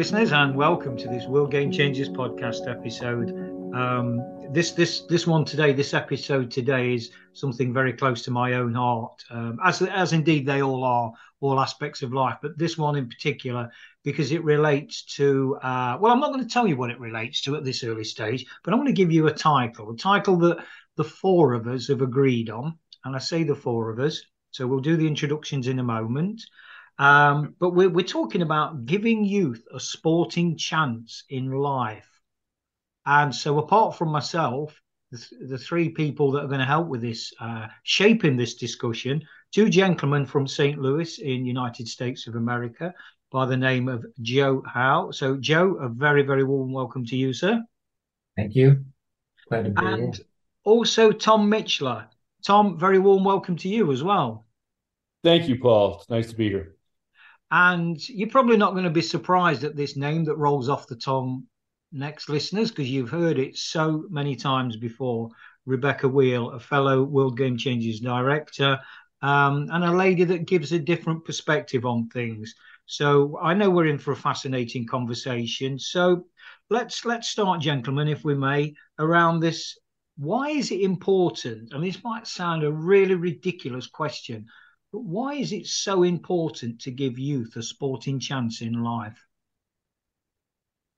Listeners, and welcome to this World Game Changers podcast episode. Um, this this this one today, this episode today, is something very close to my own heart, um, as as indeed they all are, all aspects of life. But this one in particular, because it relates to uh, well, I'm not going to tell you what it relates to at this early stage, but I'm going to give you a title, a title that the four of us have agreed on, and I say the four of us. So we'll do the introductions in a moment. Um, but we're, we're talking about giving youth a sporting chance in life. And so, apart from myself, the, the three people that are going to help with this, uh, shaping this discussion, two gentlemen from St. Louis in United States of America by the name of Joe Howe. So, Joe, a very, very warm welcome to you, sir. Thank you. Glad to be and here. also Tom Michler. Tom, very warm welcome to you as well. Thank you, Paul. It's nice to be here. And you're probably not going to be surprised at this name that rolls off the tongue next, listeners, because you've heard it so many times before. Rebecca Wheele, a fellow World Game Changers director, um, and a lady that gives a different perspective on things. So I know we're in for a fascinating conversation. So let's let's start, gentlemen, if we may, around this. Why is it important? I mean, this might sound a really ridiculous question, but why is it so important to give youth a sporting chance in life?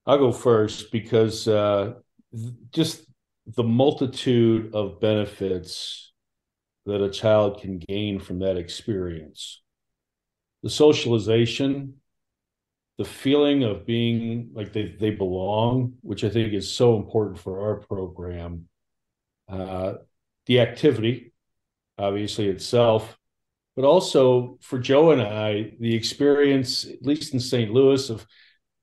I'll go first because uh, just the multitude of benefits that a child can gain from that experience the socialization, the feeling of being like they, they belong, which I think is so important for our program, uh, the activity, obviously itself, but also for Joe and I, the experience, at least in St. Louis, of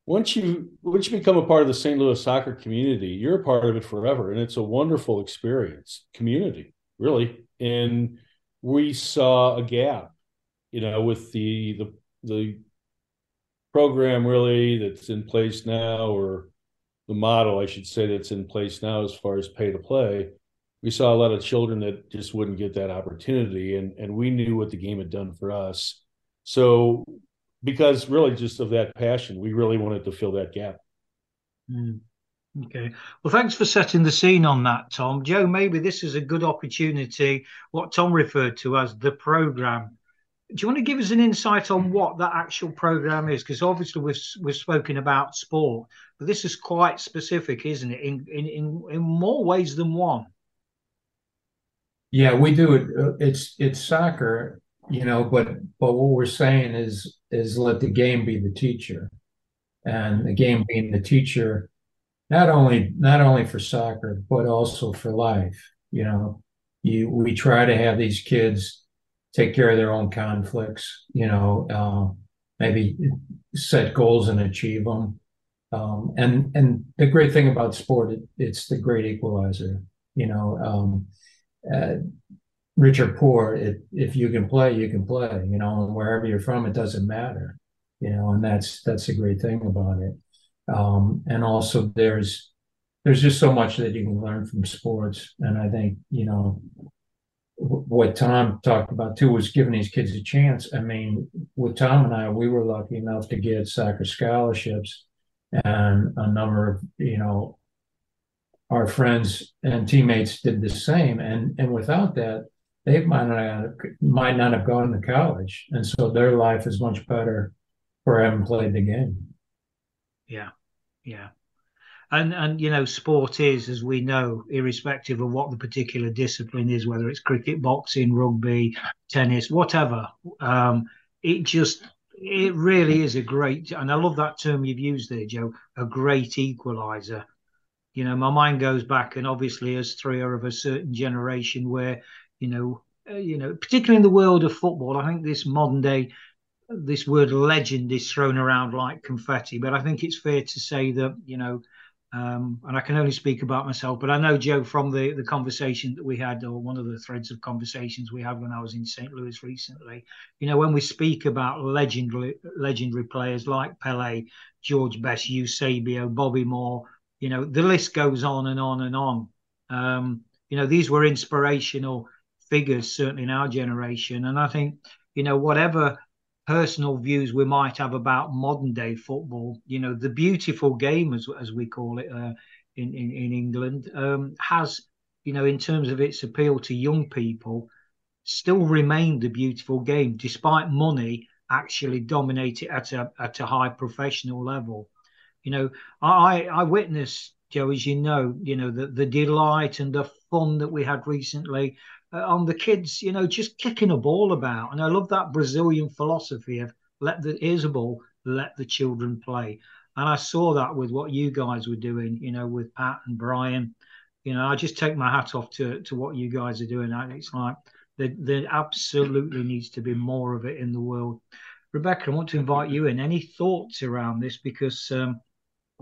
once you once you become a part of the St. Louis soccer community, you're a part of it forever, and it's a wonderful experience, community, really. And we saw a gap, you know, with the the the program really that's in place now, or the model, I should say, that's in place now as far as pay to play we saw a lot of children that just wouldn't get that opportunity and and we knew what the game had done for us. So because really just of that passion we really wanted to fill that gap. Mm. okay. Well thanks for setting the scene on that tom. Joe maybe this is a good opportunity what tom referred to as the program. Do you want to give us an insight on what that actual program is? Because obviously we've we've spoken about sport but this is quite specific isn't it? In in in more ways than one yeah, we do it. Uh, it's it's soccer, you know, but but what we're saying is is let the game be the teacher, and the game being the teacher, not only not only for soccer but also for life. You know, you we try to have these kids take care of their own conflicts. You know, uh, maybe set goals and achieve them. Um, and and the great thing about sport, it, it's the great equalizer. You know. Um, uh, rich or poor, it, if you can play, you can play. You know, and wherever you're from, it doesn't matter. You know, and that's that's a great thing about it. Um, and also, there's there's just so much that you can learn from sports. And I think you know what Tom talked about too was giving these kids a chance. I mean, with Tom and I, we were lucky enough to get soccer scholarships and a number of you know our friends and teammates did the same. And and without that, they might not might not have gone to college, and so their life is much better for having played the game. Yeah, yeah, and and you know, sport is, as we know, irrespective of what the particular discipline is, whether it's cricket, boxing, rugby, tennis, whatever. Um, it just it really is a great, and I love that term you've used there, Joe, a great equalizer you know, my mind goes back, and obviously, as three are of a certain generation where, you know, uh, you know, particularly in the world of football, I think this modern day, this word legend is thrown around like confetti. But I think it's fair to say that, you know, um, and I can only speak about myself, but I know Joe from the the conversation that we had, or one of the threads of conversations we had when I was in St. Louis recently. You know, when we speak about legendary legendary players like Pele, George Best, Eusebio, Bobby Moore, you know, the list goes on and on and on. Um, you know, these were inspirational figures, certainly in our generation, and I think you know whatever personal views we might have about modern day football. You know, the beautiful game, as as we call it uh, in, in in England, um, has you know, in terms of its appeal to young people, still remained a beautiful game, despite money actually dominate it at a at a high professional level. You know, I I witnessed Joe, as you know, you know the the delight and the fun that we had recently uh, on the kids, you know, just kicking a ball about. And I love that Brazilian philosophy of let the here's a ball, let the children play. And I saw that with what you guys were doing, you know, with Pat and Brian. You know, I just take my hat off to to what you guys are doing. It's like there, there absolutely needs to be more of it in the world. Rebecca, I want to invite you in. Any thoughts around this? Because um,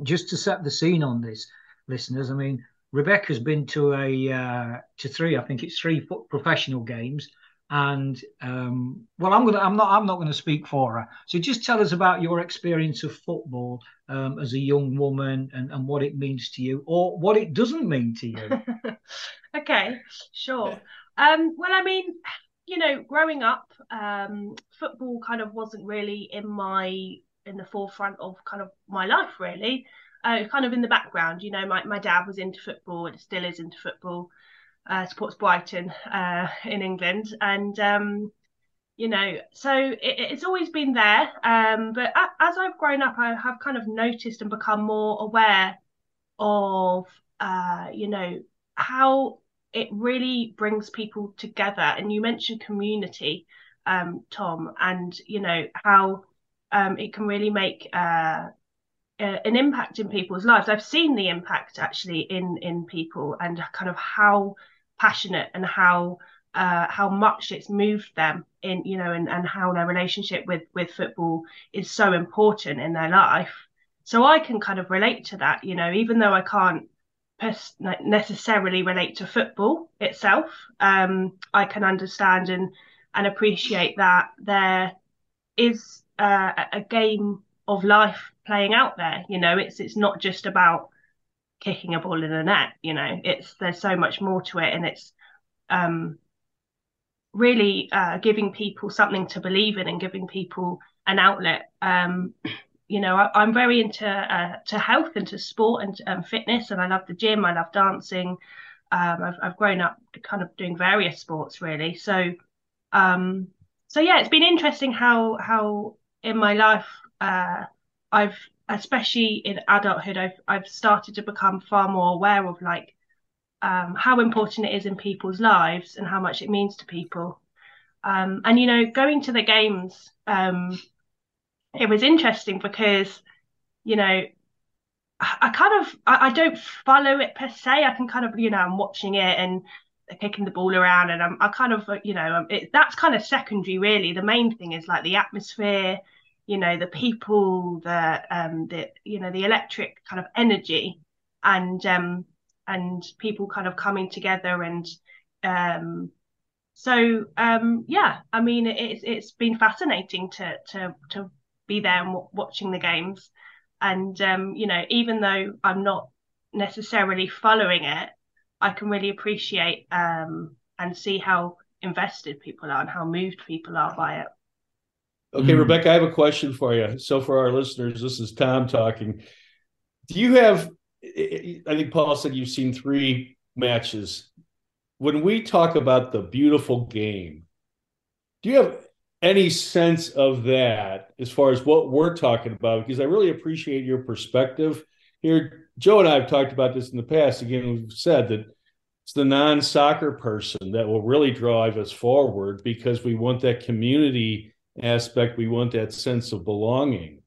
just to set the scene on this, listeners, I mean, Rebecca's been to a uh, to three, I think it's three professional games, and um, well, I'm gonna, I'm not, I'm not going to speak for her. So just tell us about your experience of football um, as a young woman and, and what it means to you, or what it doesn't mean to you. okay, sure. Um, well, I mean, you know, growing up, um, football kind of wasn't really in my in the forefront of kind of my life, really uh, kind of in the background. You know, my, my dad was into football and still is into football, uh, supports Brighton uh, in England. And, um, you know, so it, it's always been there. Um, but as I've grown up, I have kind of noticed and become more aware of, uh, you know, how it really brings people together. And you mentioned community, um, Tom, and, you know, how um, it can really make uh, uh, an impact in people's lives. I've seen the impact actually in in people and kind of how passionate and how uh, how much it's moved them in you know and, and how their relationship with with football is so important in their life. So I can kind of relate to that, you know, even though I can't necessarily relate to football itself. Um, I can understand and and appreciate that there is uh, a game of life playing out there. You know, it's it's not just about kicking a ball in the net. You know, it's there's so much more to it, and it's um, really uh, giving people something to believe in and giving people an outlet. Um, you know, I, am very into uh, to health and to sport and um, fitness, and I love the gym. I love dancing. Um, I've, I've grown up kind of doing various sports really. So, um, so yeah, it's been interesting how how in my life uh, I've especially in adulthood, I've I've started to become far more aware of like um, how important it is in people's lives and how much it means to people. Um, and you know, going to the games, um, it was interesting because you know I, kind of I, I, don't follow it per se. I can kind of you know I'm watching it and kicking the ball around and I'm I kind of you know it, that's kind of secondary really. The main thing is like the atmosphere you know the people the um the you know the electric kind of energy and um and people kind of coming together and um so um yeah i mean it's it's been fascinating to to to be there and w- watching the games and um you know even though i'm not necessarily following it i can really appreciate um and see how invested people are and how moved people are by it Okay, mm. Rebecca, I have a question for you. So, for our listeners, this is Tom talking. Do you have? I think Paul said you've seen three matches. When we talk about the beautiful game, do you have any sense of that as far as what we're talking about? Because I really appreciate your perspective here. Joe and I have talked about this in the past. Again, we've said that it's the non-soccer person that will really drive us forward because we want that community aspect we want that sense of belonging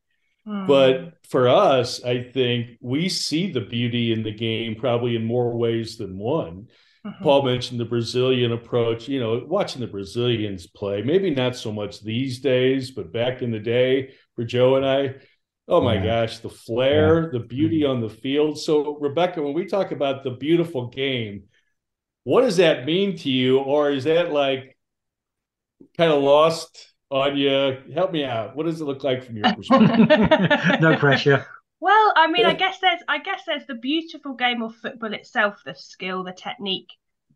mm. but for us i think we see the beauty in the game probably in more ways than one mm-hmm. Paul mentioned the Brazilian approach. You know, watching the Brazilians play, maybe not so much these days, but back in the day for Joe and I, oh my yeah. gosh, the flair, yeah. the beauty mm-hmm. on the field. So, Rebecca, when we talk about the beautiful game, what does that mean to you? Or is that like kind of lost on you? Help me out. What does it look like from your perspective? no pressure. Well, I mean, I guess there's I guess there's the beautiful game of football itself, the skill, the technique,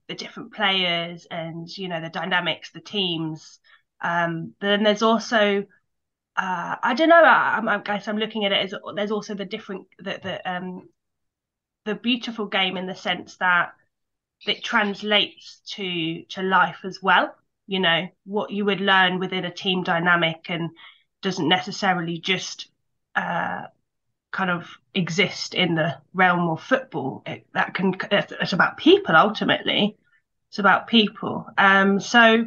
the different players, and you know the dynamics, the teams. Um, but then there's also uh, I don't know. I, I, guess I'm looking at it as there's also the different the the um the beautiful game in the sense that it translates to to life as well. You know what you would learn within a team dynamic and doesn't necessarily just uh, kind of exist in the realm of football. It, that can it's, about people ultimately. It's about people. Um, so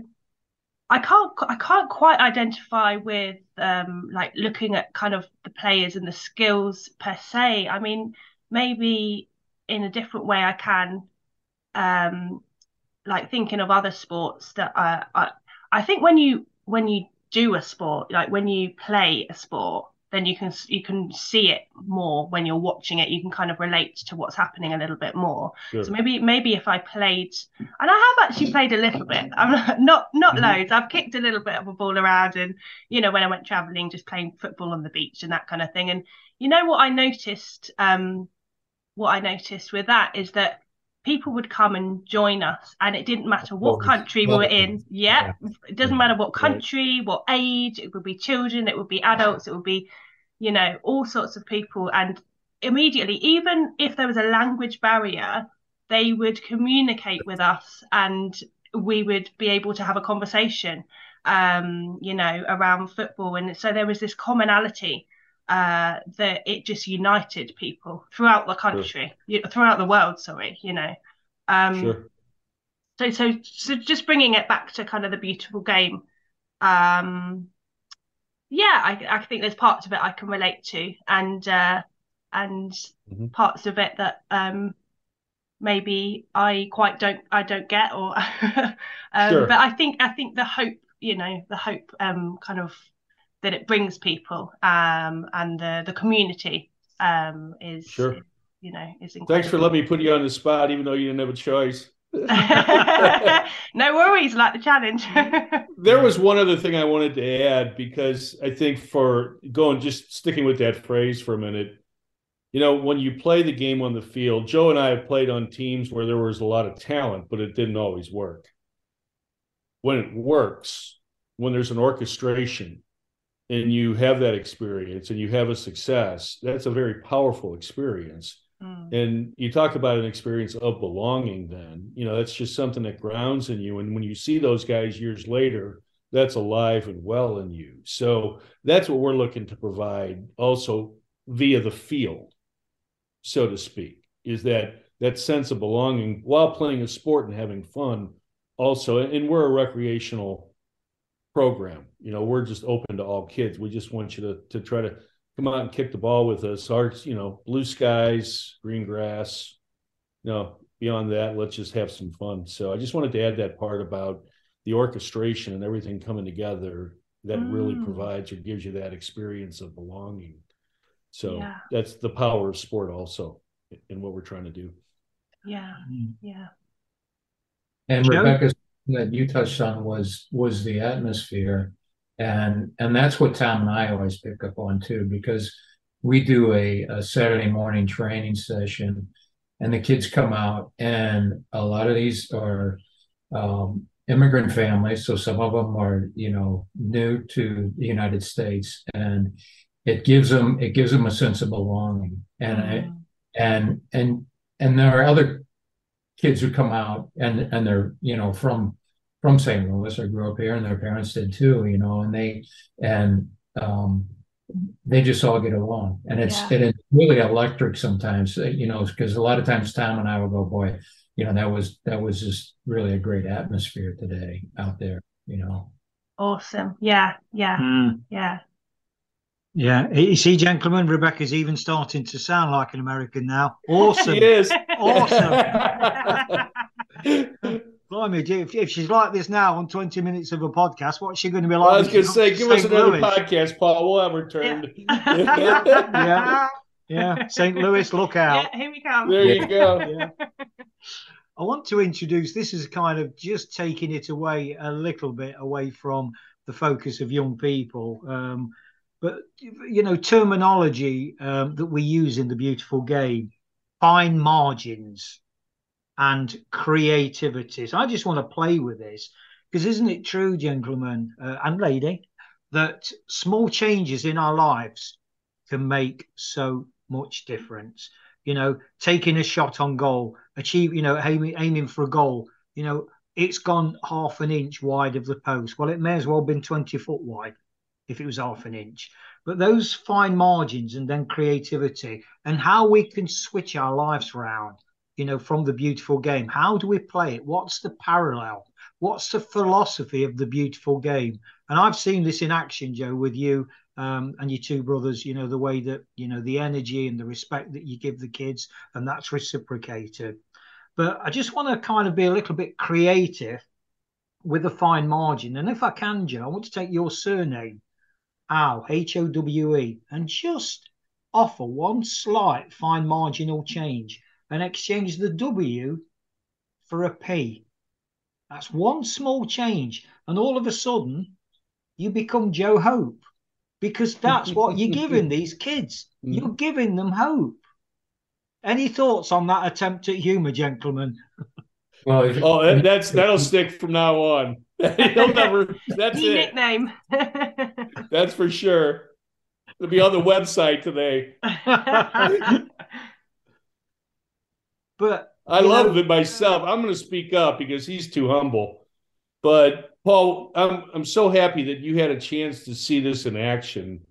I can't I can't quite identify with um, like looking at kind of the players and the skills per se. I mean, maybe in a different way I can. Um, like thinking of other sports that I, I I think when you when you do a sport, like when you play a sport, then you can you can see it more when you're watching it. You can kind of relate to what's happening a little bit more. So maybe maybe if i played and i have actually played a little bit. I'm not not mm-hmm. loads. I've kicked a little bit of a ball around and you know when i went traveling just playing football on the beach and that kind of thing. And you know what i noticed um what i noticed with that is that people would come and join us and it didn't matter what country we were in. yeah, yeah. it doesn't matter what country what age it would be children it would be adults it would be you know all sorts of people. And immediately even if there was a language barrier they would communicate with us and we would be able to have a conversation um you know around football. And so there was this commonality uh, that it just united people throughout the country, sure. throughout the world. Sorry, you know. Um, sure. So, so, so, just bringing it back to kind of the beautiful game. Um, yeah, I, I think there's parts of it I can relate to, and uh, and mm-hmm. parts of it that um, maybe I quite don't I don't get, or um, sure. but I think I think the hope, you know, the hope um, kind of that it brings people um, and the the community um, is sure. you know is incredible. Thanks for letting me put you on the spot, even though you didn't have a choice. no worries, like the challenge. there was one other thing I wanted to add because I think for going just sticking with that phrase for a minute, you know, when you play the game on the field, Joe and I have played on teams where there was a lot of talent, but it didn't always work. When it works, when there's an orchestration, and you have that experience and you have a success, that's a very powerful experience. Mm. And you talk about an experience of belonging, then, you know, that's just something that grounds in you. And when you see those guys years later, that's alive and well in you. So that's what we're looking to provide also via the field, so to speak, is that that sense of belonging while playing a sport and having fun also. And we're a recreational program. You know, we're just open to all kids. We just want you to to try to come out and kick the ball with us. Our, you know, blue skies, green grass. You know, beyond that, let's just have some fun. So I just wanted to add that part about the orchestration and everything coming together that mm. really provides or gives you that experience of belonging. So yeah. that's the power of sport also in what we're trying to do. Yeah. Mm. Yeah. And Rebecca's that you touched on was was the atmosphere, and and that's what Tom and I always pick up on too, because we do a, a Saturday morning training session, and the kids come out, and a lot of these are um, immigrant families, so some of them are you know new to the United States, and it gives them it gives them a sense of belonging, and mm-hmm. and and and there are other kids who come out and and they're you know from from St. Louis or grew up here, and their parents did too. You know, and they and um, they just all get along, and it's yeah. it is really electric sometimes. Uh, you know, because a lot of times Tom and I will go, boy, you know, that was that was just really a great atmosphere today out there. You know. Awesome. Yeah. Yeah. Mm. Yeah. Yeah, you see, gentlemen, Rebecca's even starting to sound like an American now. Awesome. she is. Awesome. Blimey, if, if she's like this now on 20 minutes of a podcast, what's she going to be like? I was going to say, give us another Louis? podcast, Paul. We'll have her turned. Yeah. yeah. yeah. St. Louis, look out. Yeah, here we come. There you go. Yeah. I want to introduce this is kind of just taking it away a little bit away from the focus of young people. Um, but, you know, terminology um, that we use in the beautiful game, fine margins and creativity. So I just want to play with this because isn't it true, gentlemen uh, and lady, that small changes in our lives can make so much difference? You know, taking a shot on goal, achieve, you know, aiming, aiming for a goal, you know, it's gone half an inch wide of the post. Well, it may as well have been 20 foot wide if it was half an inch. But those fine margins and then creativity and how we can switch our lives around you know, from the beautiful game. How do we play it? What's the parallel? What's the philosophy of the beautiful game? And I've seen this in action, Joe, with you um, and your two brothers. You know, the way that you know the energy and the respect that you give the kids, and that's reciprocated. But I just want to kind of be a little bit creative with a fine margin. And if I can, Joe, I want to take your surname, Howe, H O W E, and just offer one slight fine marginal change and exchange the W for a P. That's one small change. And all of a sudden, you become Joe Hope because that's what you're giving these kids. Mm. You're giving them hope. Any thoughts on that attempt at humor, gentlemen? Well, oh, that's that'll stick from now on. He'll never. That's it. Nickname. that's for sure. It'll be on the website today. But I love know, it myself. I'm going to speak up because he's too humble. But Paul, I'm I'm so happy that you had a chance to see this in action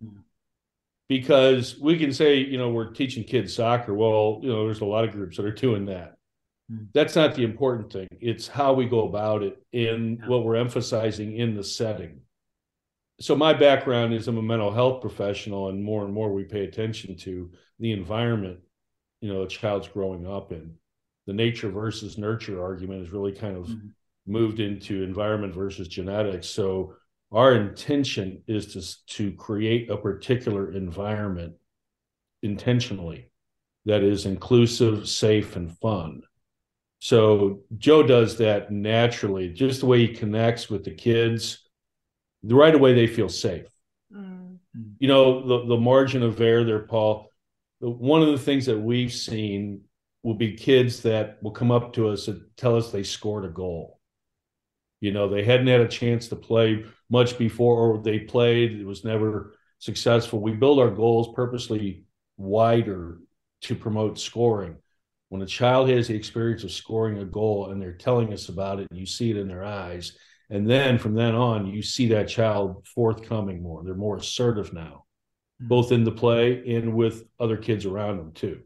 because we can say, you know, we're teaching kids soccer. Well, you know, there's a lot of groups that are doing that. Hmm. That's not the important thing. It's how we go about it in what we're emphasizing in the setting. So my background is I'm a mental health professional, and more and more we pay attention to the environment you know a child's growing up in the nature versus nurture argument is really kind of mm-hmm. moved into environment versus genetics so our intention is to to create a particular environment intentionally that is inclusive safe and fun so joe does that naturally just the way he connects with the kids the right away they feel safe mm. you know the, the margin of error there paul one of the things that we've seen will be kids that will come up to us and tell us they scored a goal. You know, they hadn't had a chance to play much before, or they played, it was never successful. We build our goals purposely wider to promote scoring. When a child has the experience of scoring a goal and they're telling us about it, and you see it in their eyes. And then from then on, you see that child forthcoming more. They're more assertive now both in the play and with other kids around them too.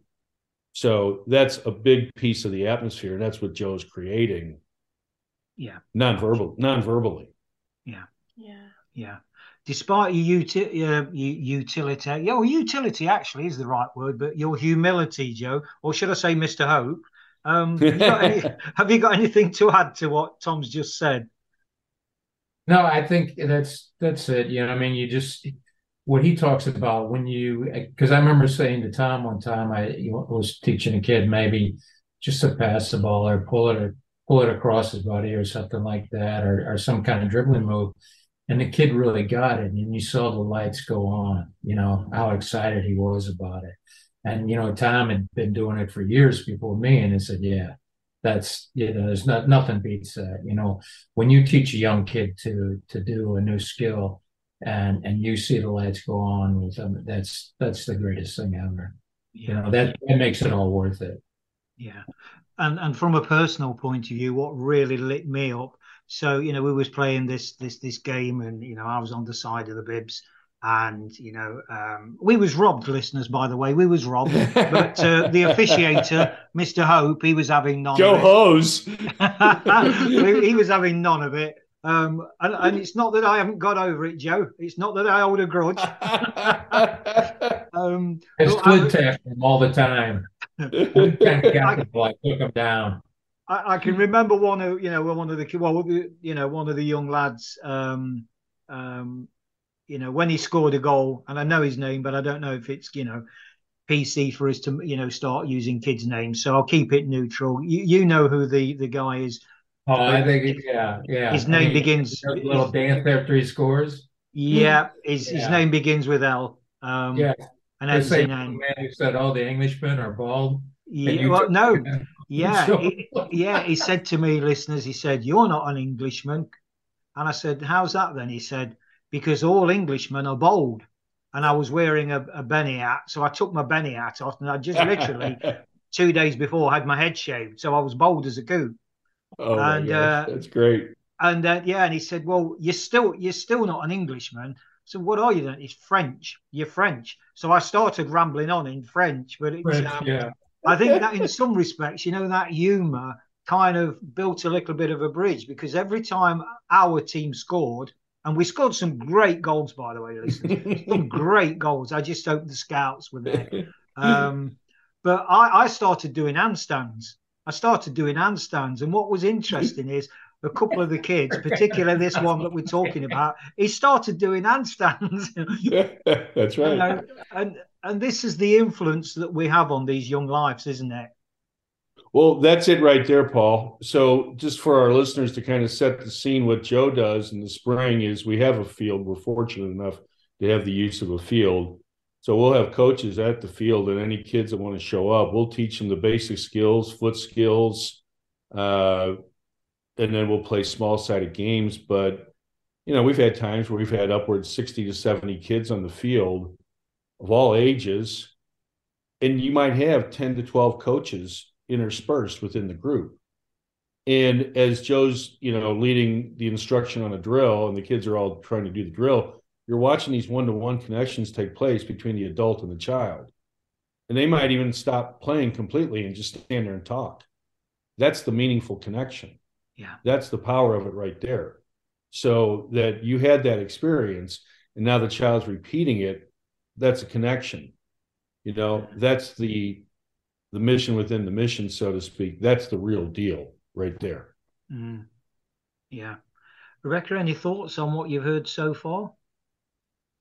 So that's a big piece of the atmosphere, and that's what Joe's creating. Yeah, non-verbal, non-verbally. Yeah, yeah, yeah. Despite your uti- uh, utility, your utility actually is the right word, but your humility, Joe, or should I say, Mister Hope? Um, have, you any, have you got anything to add to what Tom's just said? No, I think that's that's it. You know, I mean, you just what he talks about when you because I remember saying to Tom one time I was teaching a kid maybe just to pass the ball or pull it or pull it across his body or something like that or, or some kind of dribbling move. And the kid really got it and you saw the lights go on you know how excited he was about it. And you know Tom had been doing it for years before me and he said yeah that's you know there's not nothing beats that. You know when you teach a young kid to to do a new skill and and you see the lights go on with them that's that's the greatest thing ever. Yeah. you know that that makes it all worth it. Yeah. And and from a personal point of view what really lit me up so you know we was playing this this this game and you know i was on the side of the bibs and you know um, we was robbed listeners by the way we was robbed. But uh, the officiator mr hope he was having none joe hose. He was having none of it um, and, and, it's not that I haven't got over it, Joe. It's not that I hold a grudge. um, it's good to him all the time. I, I took him down. I, I, can remember one of you know one of the well you know one of the young lads um, um, you know when he scored a goal and I know his name but I don't know if it's you know PC for us to you know start using kids names so I'll keep it neutral you, you know who the the guy is oh I think yeah yeah his name I mean, begins little dance after he scores yeah his yeah. his name begins with L um, yeah and as the man who said all the Englishmen are bald yeah, well, no, yeah, he, yeah. He said to me, listeners, he said, "You're not an Englishman," and I said, "How's that then?" He said, "Because all Englishmen are bald." And I was wearing a, a Benny hat, so I took my Benny hat off, and I just literally two days before had my head shaved, so I was bald as a goat. Oh and, gosh, uh, that's great. And uh, yeah, and he said, "Well, you're still you're still not an Englishman." So what are you then? It's French. You're French. So I started rambling on in French, but French, um, yeah. I think that in some respects, you know, that humour kind of built a little bit of a bridge because every time our team scored, and we scored some great goals, by the way, some great goals. I just hope the scouts were there. Um, but I, I started doing handstands. I started doing handstands, and what was interesting is a couple of the kids, particularly this one that we're talking about, he started doing handstands. yeah, That's right. You know, and and this is the influence that we have on these young lives, isn't it? Well, that's it right there, Paul. So, just for our listeners to kind of set the scene, what Joe does in the spring is we have a field. We're fortunate enough to have the use of a field. So, we'll have coaches at the field, and any kids that want to show up, we'll teach them the basic skills, foot skills, uh, and then we'll play small sided games. But, you know, we've had times where we've had upwards 60 to 70 kids on the field of all ages, and you might have 10 to 12 coaches interspersed within the group. And as Joe's, you know, leading the instruction on a drill and the kids are all trying to do the drill, you're watching these one-to-one connections take place between the adult and the child. And they might even stop playing completely and just stand there and talk. That's the meaningful connection. Yeah. That's the power of it right there. So that you had that experience and now the child's repeating it that's a connection you know that's the the mission within the mission so to speak that's the real deal right there mm. yeah rebecca any thoughts on what you've heard so far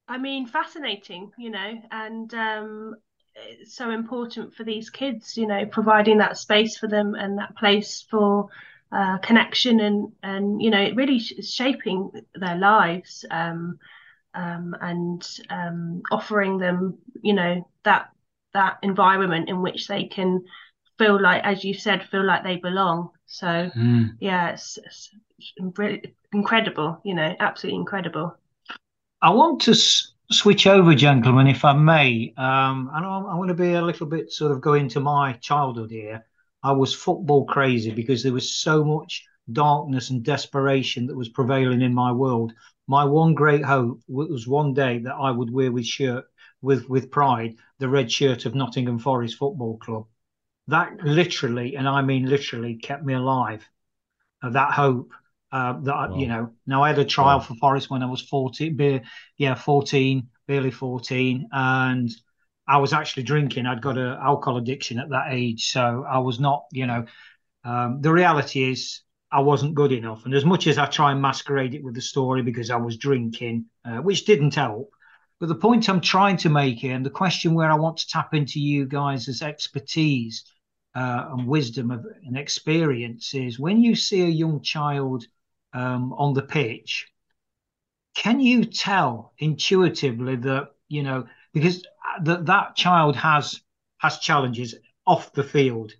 i mean fascinating you know and um it's so important for these kids you know providing that space for them and that place for uh, connection and and you know it really is shaping their lives um um, and um, offering them, you know, that that environment in which they can feel like, as you said, feel like they belong. So mm. yeah, it's, it's, incredible, you know, absolutely incredible. I want to s- switch over, gentlemen, if I may. Um, and I, I want to be a little bit sort of go into my childhood here. I was football crazy because there was so much darkness and desperation that was prevailing in my world my one great hope was one day that I would wear with shirt with with pride the red shirt of Nottingham Forest Football Club. That literally, and I mean literally, kept me alive. That hope uh, that wow. you know. Now I had a trial wow. for Forest when I was fourteen, be, yeah, fourteen, barely fourteen, and I was actually drinking. I'd got an alcohol addiction at that age, so I was not, you know. Um, the reality is, I wasn't good enough. And as much as I try and masquerade it with the story because I was drinking, uh, which didn't help, but the point I'm trying to make here, and the question where I want to tap into you guys as expertise uh, and wisdom of, and experience is when you see a young child um, on the pitch, can you tell intuitively that you know because that that child has has challenges off the field?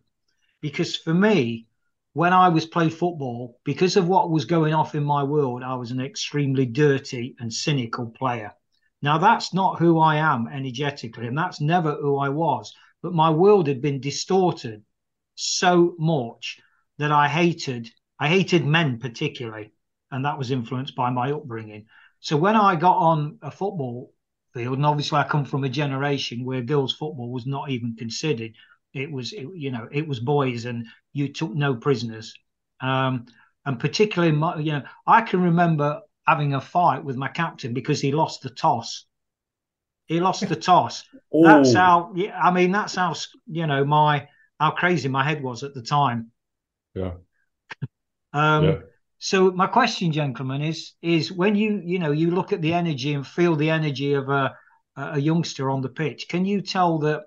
Because for me, when I was playing football, because of what was going off in my world, I was an extremely dirty and cynical player. Now, that's not who I am energetically, and that's never who I was. But my world had been distorted so much that I hated, I hated men particularly, and that was influenced by my upbringing. So when I got on a football field, and obviously I come from a generation where girls' football was not even considered, it was, it, you know, it was boys, and you took no prisoners. Um, and particularly, my, you know, I can remember having a fight with my captain because he lost the toss. He lost the toss. That's how. Yeah, I mean, that's how you know my how crazy my head was at the time. Yeah. Um, yeah. So my question, gentlemen, is is when you you know you look at the energy and feel the energy of a a youngster on the pitch, can you tell that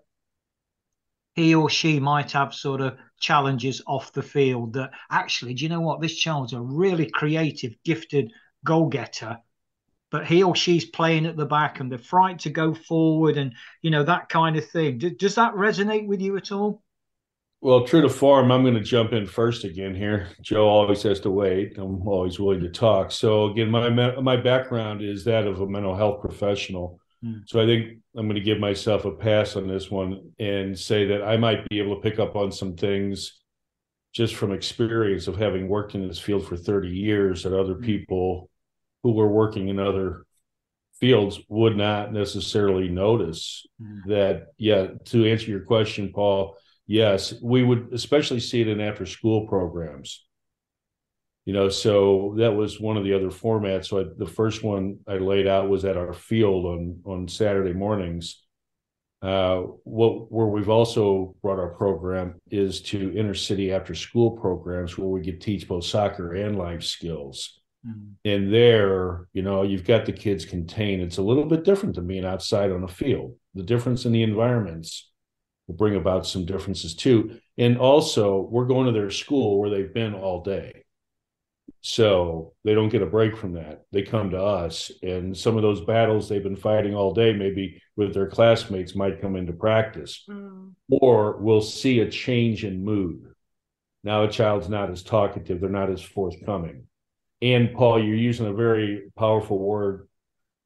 he or she might have sort of challenges off the field that actually, do you know what? This child's a really creative, gifted goal getter, but he or she's playing at the back and they're frightened to go forward and, you know, that kind of thing. does that resonate with you at all? Well, true to form, I'm going to jump in first again here. Joe always has to wait. I'm always willing to talk. So again, my my background is that of a mental health professional. Mm. So I think I'm going to give myself a pass on this one and say that I might be able to pick up on some things just from experience of having worked in this field for 30 years that other mm. people who were working in other fields would not necessarily notice mm. that yeah to answer your question paul yes we would especially see it in after school programs. You know so that was one of the other formats. So I, the first one i laid out was at our field on on saturday mornings. Uh, what where we've also brought our program is to inner city after school programs where we could teach both soccer and life skills. Mm-hmm. and there you know you've got the kids contained. It's a little bit different than being outside on a field. The difference in the environments will bring about some differences too and also we're going to their school where they've been all day so they don't get a break from that. They come to us, and some of those battles they've been fighting all day, maybe with their classmates, might come into practice. Mm. Or we'll see a change in mood. Now a child's not as talkative, they're not as forthcoming. And Paul, you're using a very powerful word,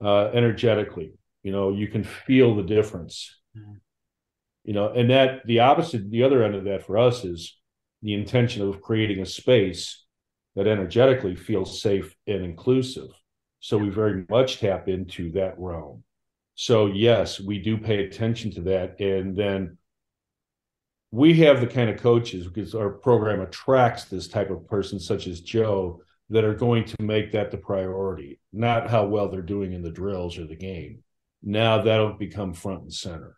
uh, energetically. You know, you can feel the difference. Mm. You know, and that the opposite, the other end of that for us is the intention of creating a space that energetically feels safe and inclusive. So we very much tap into that realm. So, yes, we do pay attention to that. And then we have the kind of coaches because our program attracts this type of person, such as Joe, that are going to make that the priority, not how well they're doing in the drills or the game. Now that'll become front and center.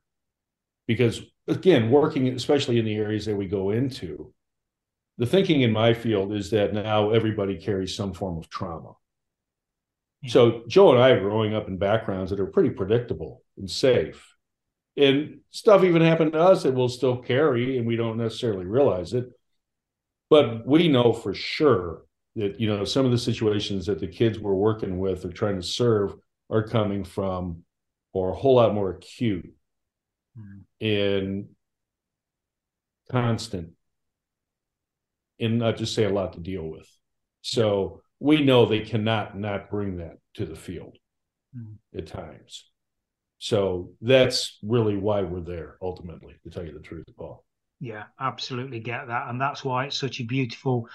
Because again, working, especially in the areas that we go into, the thinking in my field is that now everybody carries some form of trauma. Yeah. So Joe and I are growing up in backgrounds that are pretty predictable and safe. And stuff even happened to us that we'll still carry and we don't necessarily realize it. But we know for sure that, you know, some of the situations that the kids we're working with or trying to serve are coming from or a whole lot more acute. And constant and not just say a lot to deal with. So we know they cannot not bring that to the field mm-hmm. at times. So that's really why we're there ultimately, to tell you the truth, Paul. Yeah, absolutely get that. And that's why it's such a beautiful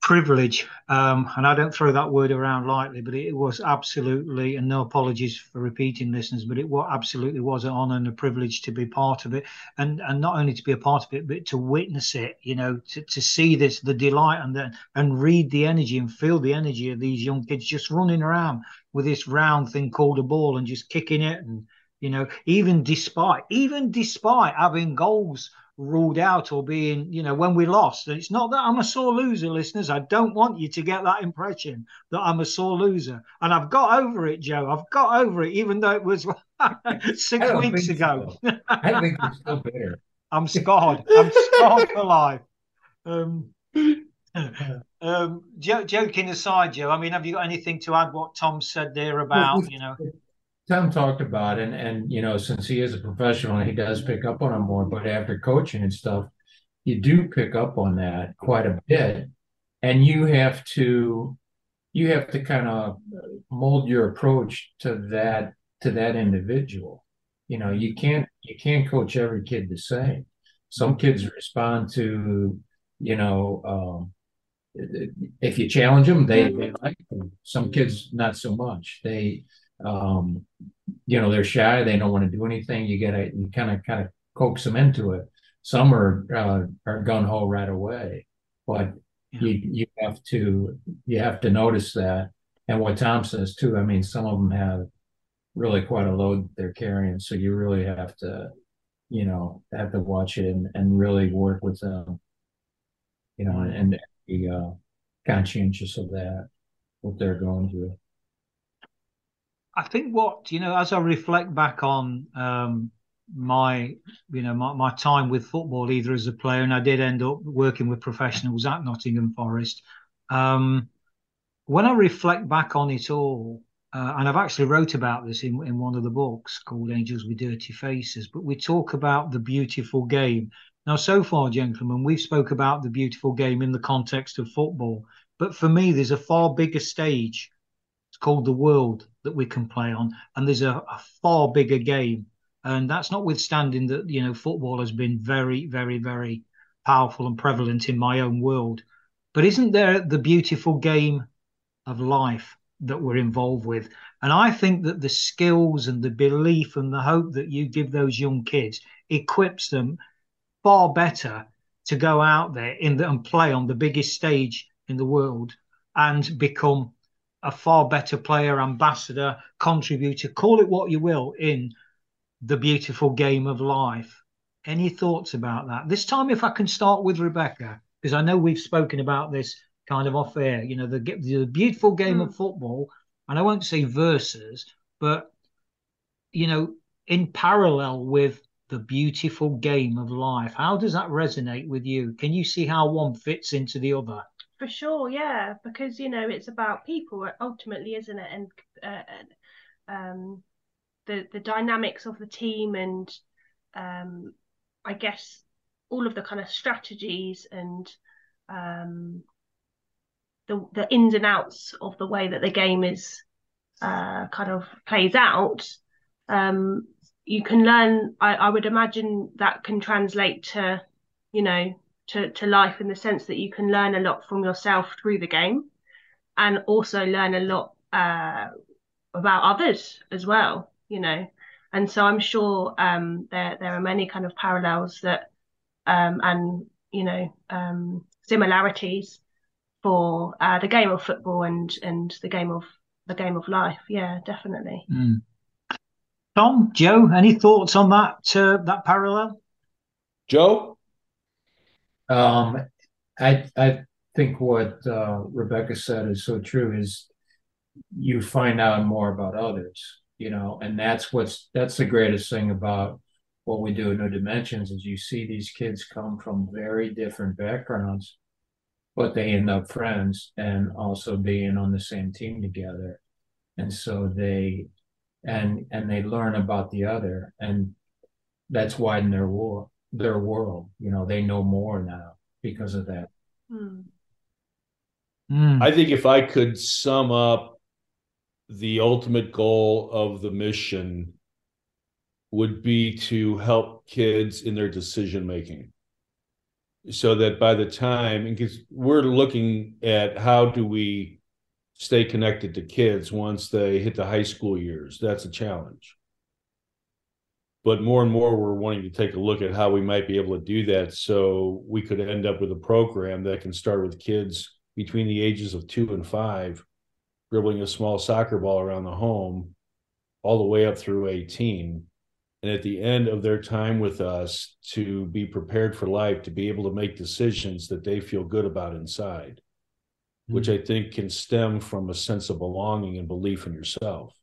privilege, um, and I don't throw that word around lightly, but it was absolutely, and no apologies for repeating listeners, but it absolutely was an honor and a privilege to be part of it, and and not only to be a part of it, but to witness it, you know, to, to see this, the delight, and then and read the energy and feel the energy of these young kids just running around with this round thing called a ball and just kicking it, and you know, even despite even despite having goals ruled out or being, you know, when we lost. And it's not that I'm a sore loser, listeners. I don't want you to get that impression that I'm a sore loser. And I've got over it, Joe. I've got over it, even though it was six weeks ago. So. I think you're still bitter. I'm scarred. I'm scarred for life. Um, um, joking aside, Joe. I mean, have you got anything to add? What Tom said there about, you know? Tom talked about and and you know since he is a professional he does pick up on it more but after coaching and stuff you do pick up on that quite a bit. And you have to you have to kind of mold your approach to that to that individual. You know you can't you can't coach every kid the same. Some kids respond to you know um, if you challenge them they, they like them some kids not so much. They um, you know, they're shy, they don't want to do anything. You gotta you kind of kind of coax them into it. Some are uh, are gun ho right away, but yeah. you you have to you have to notice that. And what Tom says too, I mean, some of them have really quite a load they're carrying, so you really have to, you know, have to watch it and, and really work with them. you know, and, and be uh, conscientious of that, what they're going through. I think what you know, as I reflect back on um, my, you know, my, my time with football, either as a player, and I did end up working with professionals at Nottingham Forest. Um, when I reflect back on it all, uh, and I've actually wrote about this in, in one of the books called Angels with Dirty Faces, but we talk about the beautiful game. Now, so far, gentlemen, we've spoke about the beautiful game in the context of football, but for me, there's a far bigger stage. Called the world that we can play on, and there's a, a far bigger game, and that's notwithstanding that you know football has been very, very, very powerful and prevalent in my own world. But isn't there the beautiful game of life that we're involved with. And I think that the skills and the belief and the hope that you give those young kids equips them far better to go out there in the, and play on the biggest stage in the world and become a far better player, ambassador, contributor, call it what you will, in the beautiful game of life. Any thoughts about that? This time, if I can start with Rebecca, because I know we've spoken about this kind of off air. You know, the the beautiful game mm. of football, and I won't say versus, but you know, in parallel with the beautiful game of life. How does that resonate with you? Can you see how one fits into the other? For sure, yeah, because you know it's about people ultimately, isn't it? And uh, um, the the dynamics of the team, and um, I guess all of the kind of strategies and um, the the ins and outs of the way that the game is uh, kind of plays out, um, you can learn. I, I would imagine that can translate to, you know, to to life in the sense that you can learn a lot from yourself through the game, and also learn a lot uh, about others as well. You know, and so I'm sure um, there there are many kind of parallels that um, and you know um, similarities for uh, the game of football and and the game of the game of life. Yeah, definitely. Mm. Tom, Joe, any thoughts on that uh, that parallel? Joe, um, I I think what uh, Rebecca said is so true. Is you find out more about others, you know, and that's what's that's the greatest thing about what we do in New Dimensions is you see these kids come from very different backgrounds but they end up friends and also being on the same team together and so they and and they learn about the other and that's widened their world their world you know they know more now because of that. Mm. i think if i could sum up the ultimate goal of the mission would be to help kids in their decision making so that by the time because we're looking at how do we stay connected to kids once they hit the high school years. That's a challenge but more and more we're wanting to take a look at how we might be able to do that so we could end up with a program that can start with kids between the ages of 2 and 5 dribbling a small soccer ball around the home all the way up through 18 and at the end of their time with us to be prepared for life to be able to make decisions that they feel good about inside mm-hmm. which i think can stem from a sense of belonging and belief in yourself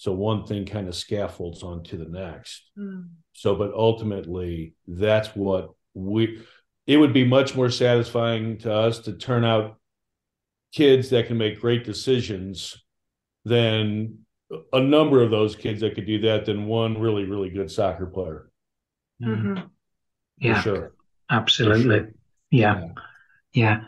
so one thing kind of scaffolds onto the next mm. so but ultimately that's what we it would be much more satisfying to us to turn out kids that can make great decisions than a number of those kids that could do that than one really, really good soccer player. Mm-hmm. Yeah, sure. Absolutely. Sure. Yeah. Yeah.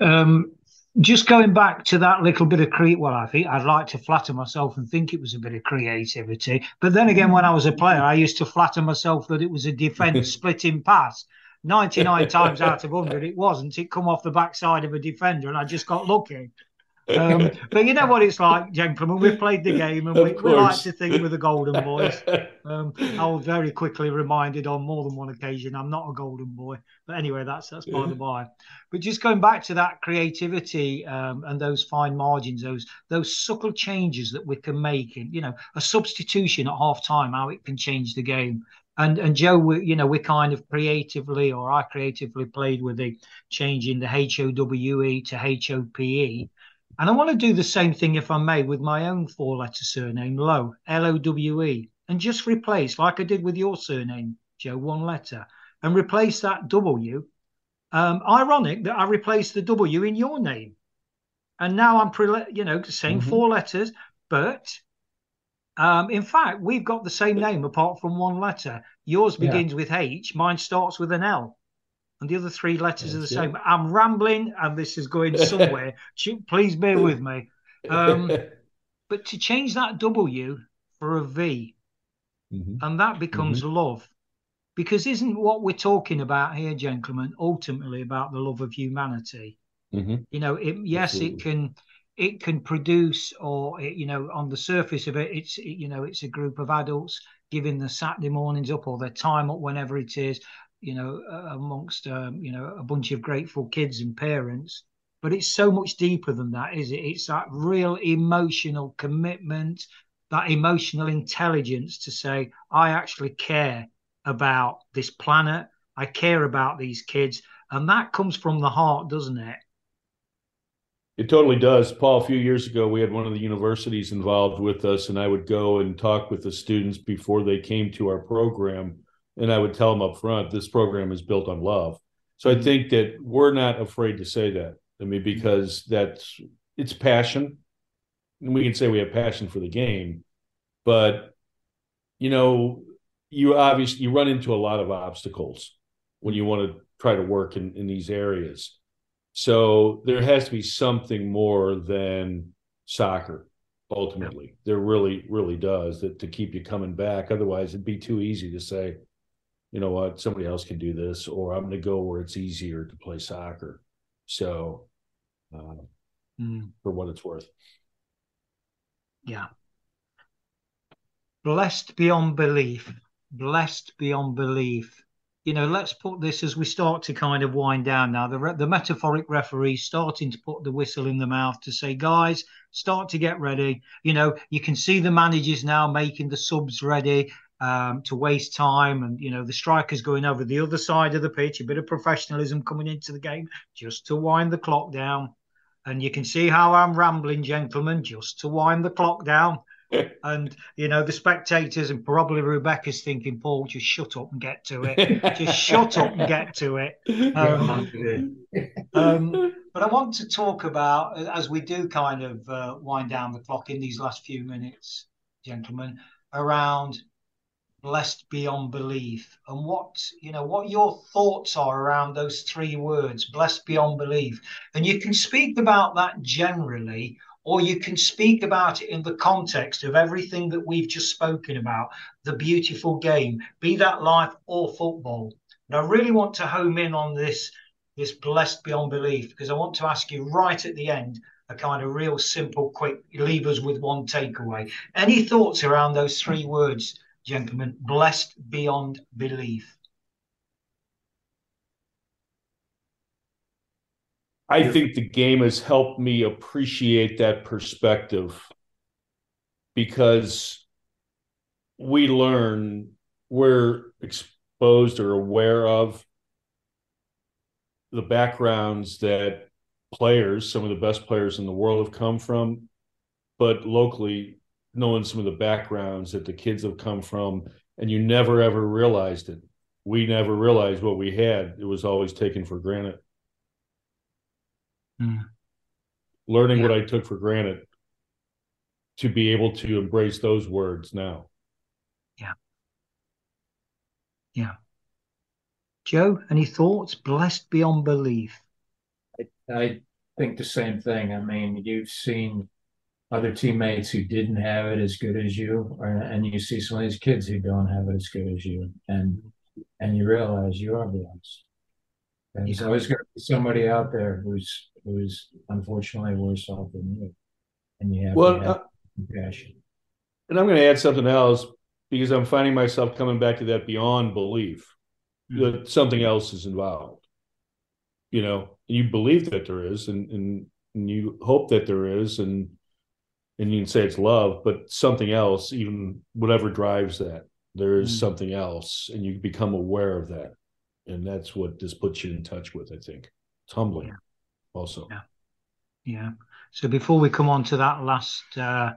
Um, just going back to that little bit of create, well, I think I'd like to flatter myself and think it was a bit of creativity. But then again, when I was a player, I used to flatter myself that it was a defense splitting pass. 99 times out of 100, it wasn't. It come off the backside of a defender, and I just got lucky. Um, but you know what it's like, gentlemen. We've played the game and we, we, like to think we're the golden boys. Um, I was very quickly reminded on more than one occasion I'm not a golden boy. But anyway, that's that's by the by. But just going back to that creativity um, and those fine margins, those those subtle changes that we can make, and you know, a substitution at half time, how it can change the game. and and Joe, we, you know, we kind of creatively, or I creatively played with the changing the H O W E to H O P E, and I want to do the same thing, if I may, with my own four-letter surname, Lowe, L O W E, and just replace, like I did with your surname, Joe, one letter, and replace that W. Um, ironic that I replaced the W in your name, and now I'm, pre- you know, saying mm-hmm. four letters, but um, in fact, we've got the same name apart from one letter. Yours begins yeah. with H, mine starts with an L, and the other three letters That's are the same. I'm rambling, and this is going somewhere. Please bear with me. Um, but to change that W for a v, mm-hmm. and that becomes mm-hmm. love. Because isn't what we're talking about here, gentlemen, ultimately about the love of humanity? Mm-hmm. You know, it, yes, Absolutely. it can it can produce or you know on the surface of it it's you know it's a group of adults giving the saturday mornings up or their time up whenever it is you know amongst um, you know a bunch of grateful kids and parents but it's so much deeper than that is it it's that real emotional commitment that emotional intelligence to say i actually care about this planet i care about these kids and that comes from the heart doesn't it it totally does. Paul, a few years ago, we had one of the universities involved with us, and I would go and talk with the students before they came to our program. And I would tell them up front, this program is built on love. So I mm-hmm. think that we're not afraid to say that. I mean, mm-hmm. because that's it's passion. And we can say we have passion for the game, but you know, you obviously you run into a lot of obstacles when you want to try to work in, in these areas so there has to be something more than soccer ultimately. There really, really does that to keep you coming back. Otherwise, it'd be too easy to say, you know what, somebody else can do this, or I'm going to go where it's easier to play soccer. So, uh, mm. for what it's worth. Yeah. Blessed beyond belief. Blessed beyond belief you know, let's put this as we start to kind of wind down now. The, the metaphoric referee starting to put the whistle in the mouth to say, guys, start to get ready. You know, you can see the managers now making the subs ready um, to waste time, and you know the strikers going over the other side of the pitch. A bit of professionalism coming into the game just to wind the clock down. And you can see how I'm rambling, gentlemen, just to wind the clock down and you know the spectators and probably Rebecca's thinking, Paul, just shut up and get to it. just shut up and get to it. Um, um, but I want to talk about as we do kind of uh, wind down the clock in these last few minutes, gentlemen, around blessed beyond belief and what you know what your thoughts are around those three words blessed beyond belief and you can speak about that generally or you can speak about it in the context of everything that we've just spoken about the beautiful game, be that life or football. And I really want to home in on this, this blessed beyond belief, because I want to ask you right at the end a kind of real simple, quick, leave us with one takeaway. Any thoughts around those three words, gentlemen? Blessed beyond belief. I think the game has helped me appreciate that perspective because we learn we're exposed or aware of the backgrounds that players, some of the best players in the world, have come from, but locally, knowing some of the backgrounds that the kids have come from, and you never ever realized it. We never realized what we had. It was always taken for granted. Mm. Learning yeah. what I took for granted to be able to embrace those words now. Yeah. Yeah. Joe, any thoughts? Blessed beyond belief. I, I think the same thing. I mean, you've seen other teammates who didn't have it as good as you, or, and you see some of these kids who don't have it as good as you, and and you realize you are blessed. And there's always going to be somebody out there who's who's unfortunately worse off than you, and you have well, to have uh, compassion. And I'm going to add something else because I'm finding myself coming back to that beyond belief mm-hmm. that something else is involved. You know, you believe that there is, and, and and you hope that there is, and and you can say it's love, but something else, even whatever drives that, There is Mm. something else, and you become aware of that, and that's what this puts you in touch with. I think it's humbling, Yeah. also. Yeah. Yeah. So before we come on to that last, uh,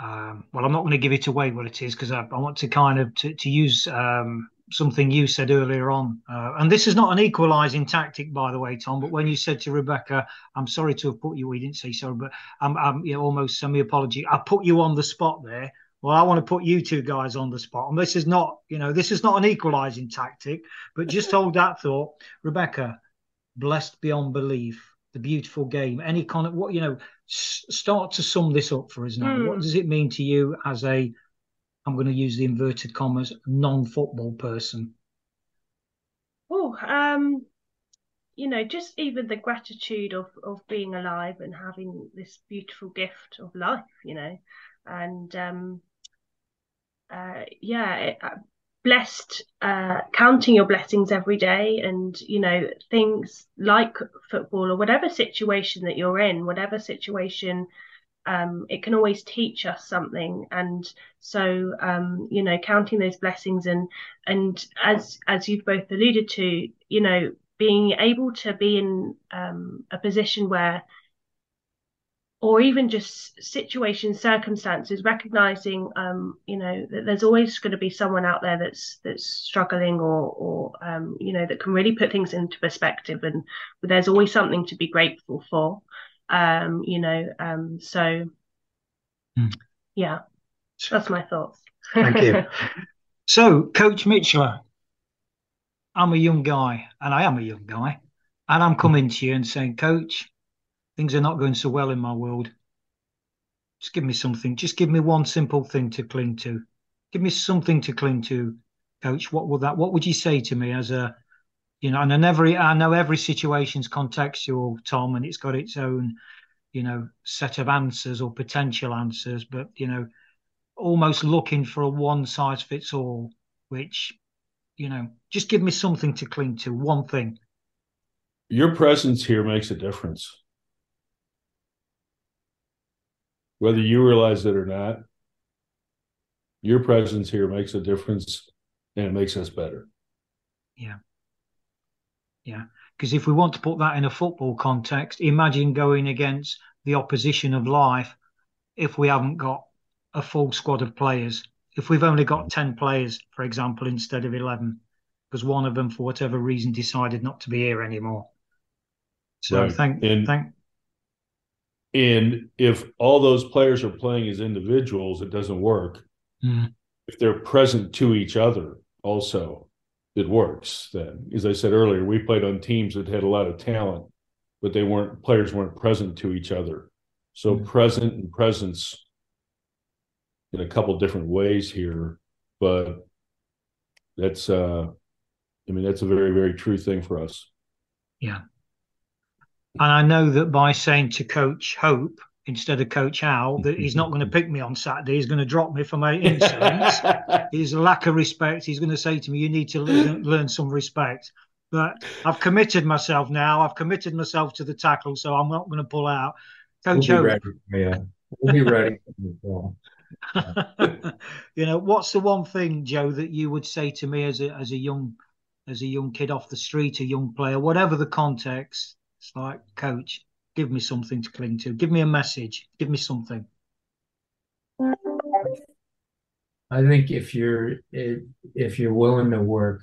um, well, I'm not going to give it away what it is because I, I want to kind of to, to use um, something you said earlier on, uh, and this is not an equalising tactic, by the way, Tom. But when you said to Rebecca, "I'm sorry to have put you," we didn't say sorry, but I'm, I'm you know, almost semi apology. I put you on the spot there. Well, I want to put you two guys on the spot, and this is not, you know, this is not an equalising tactic, but just hold that thought, Rebecca. Blessed beyond belief the beautiful game any kind of what you know s- start to sum this up for us now Hmm. what does it mean to you as a i'm going to use the inverted commas non-football person Oh, um, you know, just even the gratitude of of being alive and having this beautiful gift of life, you know, and um, uh, yeah, blessed, uh, counting your blessings every day, and you know, things like football or whatever situation that you're in, whatever situation. Um, it can always teach us something, and so um, you know, counting those blessings and and as as you've both alluded to, you know, being able to be in um, a position where, or even just situations, circumstances, recognizing, um, you know, that there's always going to be someone out there that's that's struggling, or or um, you know, that can really put things into perspective, and there's always something to be grateful for, um, you know, um, so Hmm. yeah, that's my thoughts. Thank you. so coach Michler i'm a young guy and i am a young guy and i'm coming to you and saying coach things are not going so well in my world just give me something just give me one simple thing to cling to give me something to cling to coach what would that what would you say to me as a you know and i never i know every situation's contextual tom and it's got its own you know set of answers or potential answers but you know almost looking for a one size fits all which you know just give me something to cling to one thing Your presence here makes a difference. Whether you realize it or not, your presence here makes a difference and it makes us better. yeah yeah because if we want to put that in a football context imagine going against the opposition of life if we haven't got a full squad of players if we've only got 10 players for example instead of 11 because one of them for whatever reason decided not to be here anymore so Right. thank And- thank And if all those players are playing as individuals, it doesn't work. Mm. If they're present to each other, also, it works. Then, as I said earlier, we played on teams that had a lot of talent, but they weren't players weren't present to each other. So Mm. present and presence in a couple different ways here, but that's uh I mean that's a very very true thing for us. Yeah. And I know that by saying to Coach Hope instead of Coach Howe that he's not going to pick me on Saturday, he's going to drop me for my insolence. His lack of respect, he's going to say to me, "You need to learn, learn some respect." But I've committed myself now. I've committed myself to the tackle, so I'm not going to pull out. We'll Coach Hope, ready. Yeah, we'll be ready. for the ball. you know, what's the one thing, Joe, that you would say to me as a as a young as a young kid off the street, a young player, whatever the context? It's like, coach, give me something to cling to. Give me a message. Give me something. I think if you're if, if you're willing to work,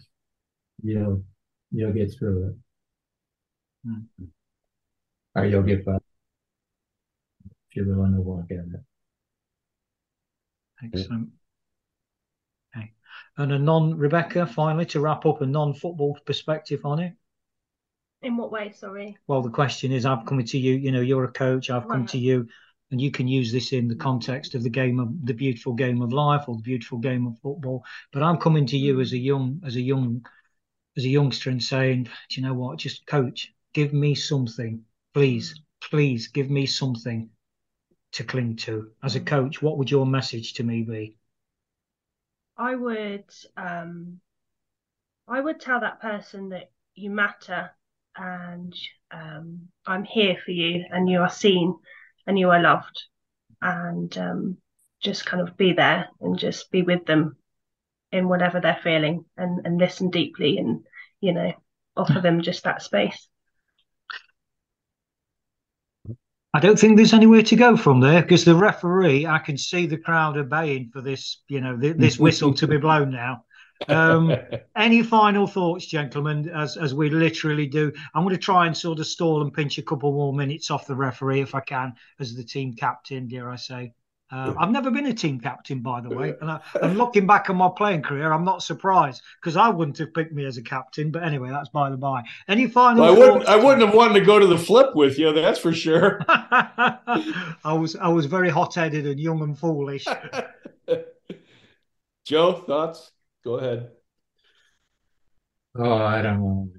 you'll you'll get through it, Hmm. or you'll get by. If you're willing to work at it. Excellent. Okay. And a non Rebecca, finally, to wrap up a non football perspective on it. In what way? Sorry. Well, the question is, I've come to you. You know, you're a coach. I've come Right. to you, and you can use this in the context of the game of the beautiful game of life or the beautiful game of football. But I'm coming to you Mm. as a young, as a young, as a youngster, and saying, do you know what? Just coach, give me something, please, please, give me something to cling to. As a Mm. coach, what would your message to me be? I would um I would tell that person that you matter and um I'm here for you and you are seen and you are loved and um just kind of be there and just be with them in whatever they're feeling and, and listen deeply and, you know, offer them just that space. I don't think there's anywhere to go from there because the referee, I can see the crowd obeying for this, you know, this whistle to be blown now. Um, any final thoughts, gentlemen, as as we literally do? I'm going to try and sort of stall and pinch a couple more minutes off the referee if I can, as the team captain, dare I say. Uh, I've never been a team captain, by the way, and, I, and looking back on my playing career, I'm not surprised because I wouldn't have picked me as a captain. But anyway, that's by the by. Any final? Well, I wouldn't. I wouldn't have wanted to go to the flip with you. That's for sure. I was. I was very hot-headed and young and foolish. Joe, thoughts? Go ahead. Oh, I don't know.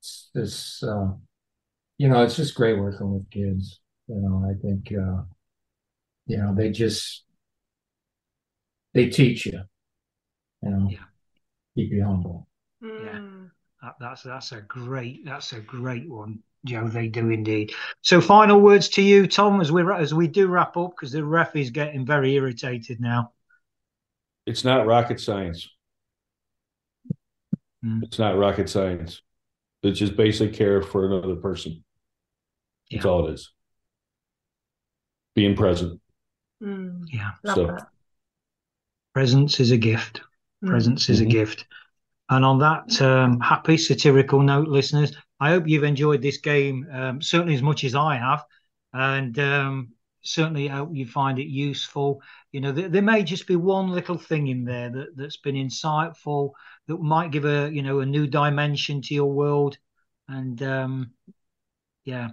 It's this, uh, you know, it's just great working with kids. You know, I think, uh, you know, they just they teach you. You know, Yeah. keep you humble. Mm. That, that's that's a great that's a great one, Joe. They do indeed. So, final words to you, Tom, as we as we do wrap up because the ref is getting very irritated now. It's not rocket science. Mm. It's not rocket science. It's just basic care for another person. That's all it is. Being present. Mm. Yeah, Love So- that. presence is a gift. Mm. Presence is a Mhm. gift. And on that um, happy satirical note, listeners, I hope you've enjoyed this game um, certainly as much as I have, and um, certainly hope you find it useful. You know, there, there may just be one little thing in there that that's been insightful that might give a you know a new dimension to your world, and um, yeah.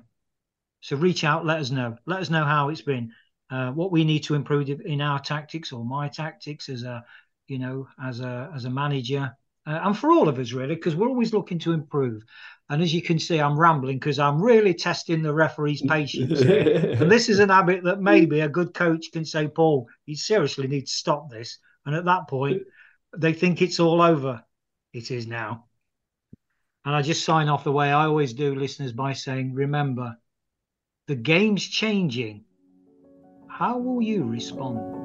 So reach out, let us know, let us know how it's been, uh, what we need to improve in our tactics or my tactics as a you know as a as a manager uh, and for all of us really because we're always looking to improve. And as you can see i'm rambling because i'm really testing the referee's patience and this is an habit that maybe a good coach can say paul you seriously need to stop this. And at that point they think it's all over. It is now. And i just sign off the way i always do listeners by saying remember the game's changing. How will you respond